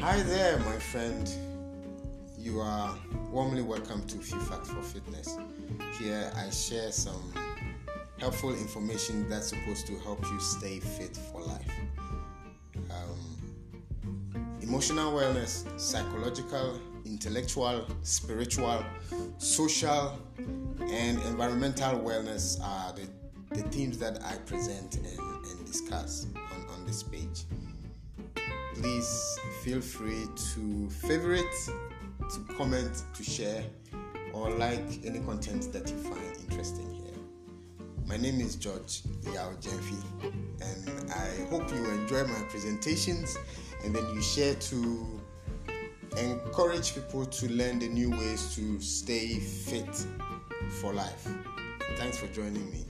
Hi there, my friend. You are warmly welcome to Few Facts for Fitness. Here I share some helpful information that's supposed to help you stay fit for life. Um, emotional wellness, psychological, intellectual, spiritual, social, and environmental wellness are the, the themes that I present and, and discuss on, on this page please feel free to favorite, to comment, to share, or like any content that you find interesting here. My name is George Yao Jenfi, and I hope you enjoy my presentations and then you share to encourage people to learn the new ways to stay fit for life. Thanks for joining me.